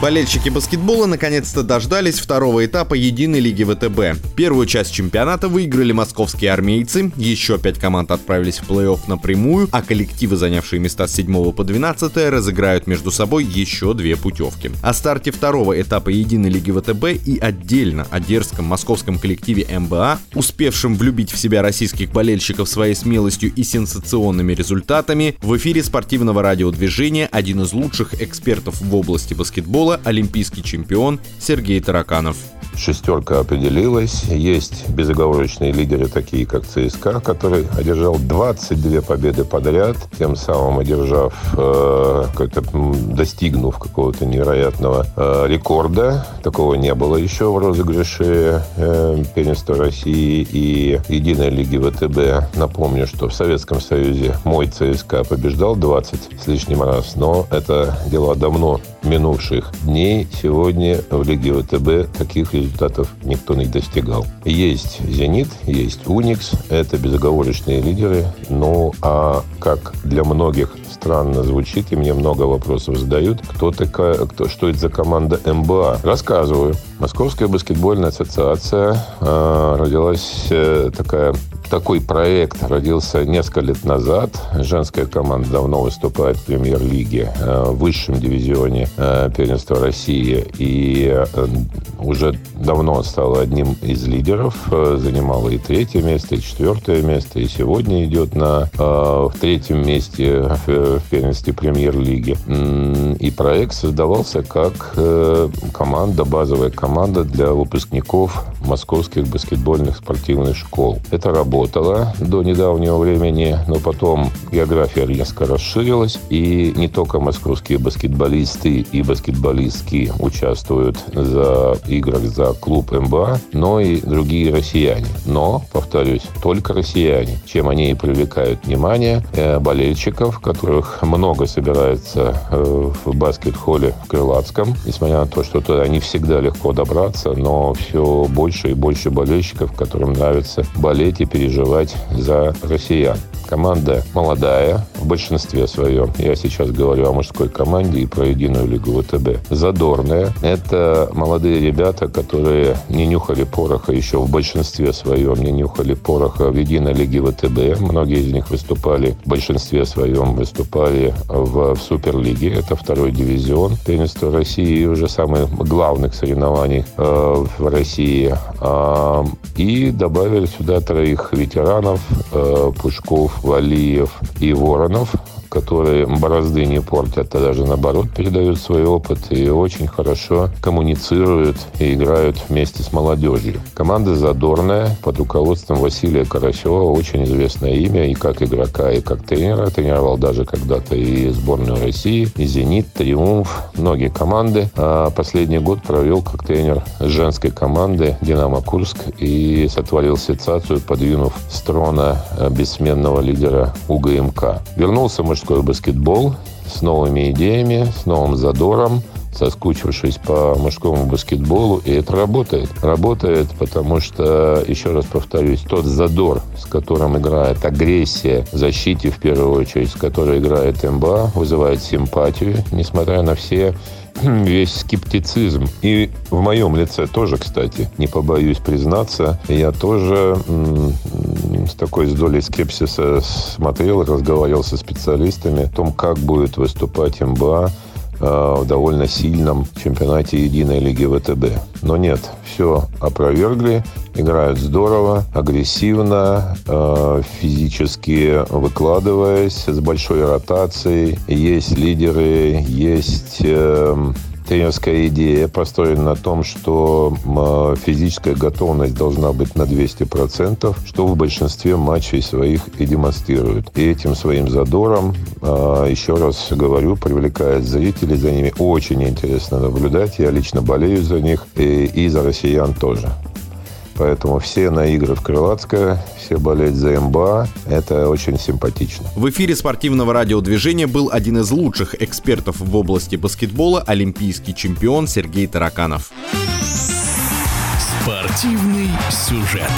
Болельщики баскетбола наконец-то дождались второго этапа единой лиги ВТБ. Первую часть чемпионата выиграли московские армейцы, еще пять команд отправились в плей-офф напрямую, а коллективы, занявшие места с 7 по 12, разыграют между собой еще две путевки. О старте второго этапа единой лиги ВТБ и отдельно о дерзком московском коллективе МБА, успевшем влюбить в себя российских болельщиков своей смелостью и сенсационными результатами, в эфире спортивного радиодвижения один из лучших экспертов в области баскетбола футбола олимпийский чемпион Сергей Тараканов шестерка определилась. Есть безоговорочные лидеры, такие как ЦСКА, который одержал 22 победы подряд, тем самым одержав, э, достигнув какого-то невероятного э, рекорда. Такого не было еще в розыгрыше э, первенства России и Единой лиги ВТБ. Напомню, что в Советском Союзе мой ЦСКА побеждал 20 с лишним раз, но это дело давно минувших дней. Сегодня в Лиге ВТБ таких результатов никто не достигал. Есть «Зенит», есть «Уникс», это безоговорочные лидеры. Ну, а как для многих странно звучит, и мне много вопросов задают, кто такая, кто, что это за команда МБА. Рассказываю. Московская баскетбольная ассоциация э, родилась э, такая такой проект родился несколько лет назад. Женская команда давно выступает в премьер-лиге, э, в высшем дивизионе э, первенства России. И э, уже давно стала одним из лидеров. Занимала и третье место, и четвертое место. И сегодня идет на в третьем месте в первенстве премьер-лиги. И проект создавался как команда, базовая команда для выпускников московских баскетбольных спортивных школ. Это работа работала до недавнего времени, но потом география резко расширилась, и не только московские баскетболисты и баскетболистки участвуют за играх за клуб МБА, но и другие россияне. Но, повторюсь, только россияне, чем они и привлекают внимание э, болельщиков, которых много собирается э, в баскет-холле в Крылатском, несмотря на то, что туда не всегда легко добраться, но все больше и больше болельщиков, которым нравится болеть и переживать за россиян. Команда молодая в большинстве своем. Я сейчас говорю о мужской команде и про единую лигу ВТБ. Задорная. Это молодые ребята, которые не нюхали пороха еще в большинстве своем, не нюхали пороха в единой лиге ВТБ. Многие из них выступали, в большинстве своем выступали в, Суперлиге. Это второй дивизион первенства России и уже самых главных соревнований э, в России. Э, и добавили сюда троих ветеранов, э, Пушков, Валиев и Воронов Которые борозды не портят, а даже наоборот передают свой опыт и очень хорошо коммуницируют и играют вместе с молодежью. Команда задорная под руководством Василия Карасева, очень известное имя и как игрока, и как тренера. Тренировал даже когда-то и сборную России, и «Зенит», «Триумф», многие команды. А последний год провел как тренер женской команды «Динамо Курск» и сотворил сенсацию, подвинув с трона бессменного лидера УГМК. Вернулся мужской мужской баскетбол с новыми идеями, с новым задором, соскучившись по мужскому баскетболу, и это работает. Работает, потому что, еще раз повторюсь, тот задор, с которым играет агрессия в защите, в первую очередь, с которой играет МБА, вызывает симпатию, несмотря на все весь скептицизм. И в моем лице тоже, кстати, не побоюсь признаться, я тоже с такой с долей скепсиса смотрел, разговаривал со специалистами о том, как будет выступать МБА Э, в довольно сильном чемпионате единой лиги ВТБ. Но нет, все опровергли, играют здорово, агрессивно, э, физически выкладываясь, с большой ротацией. Есть лидеры, есть эм, тренерская идея построена на том, что физическая готовность должна быть на 200%, что в большинстве матчей своих и демонстрируют. И этим своим задором, а, еще раз говорю, привлекает зрителей, за ними очень интересно наблюдать. Я лично болею за них и, и за россиян тоже. Поэтому все на игры в Крылатское, все болеть за МБА. Это очень симпатично. В эфире спортивного радиодвижения был один из лучших экспертов в области баскетбола, олимпийский чемпион Сергей Тараканов. Спортивный сюжет.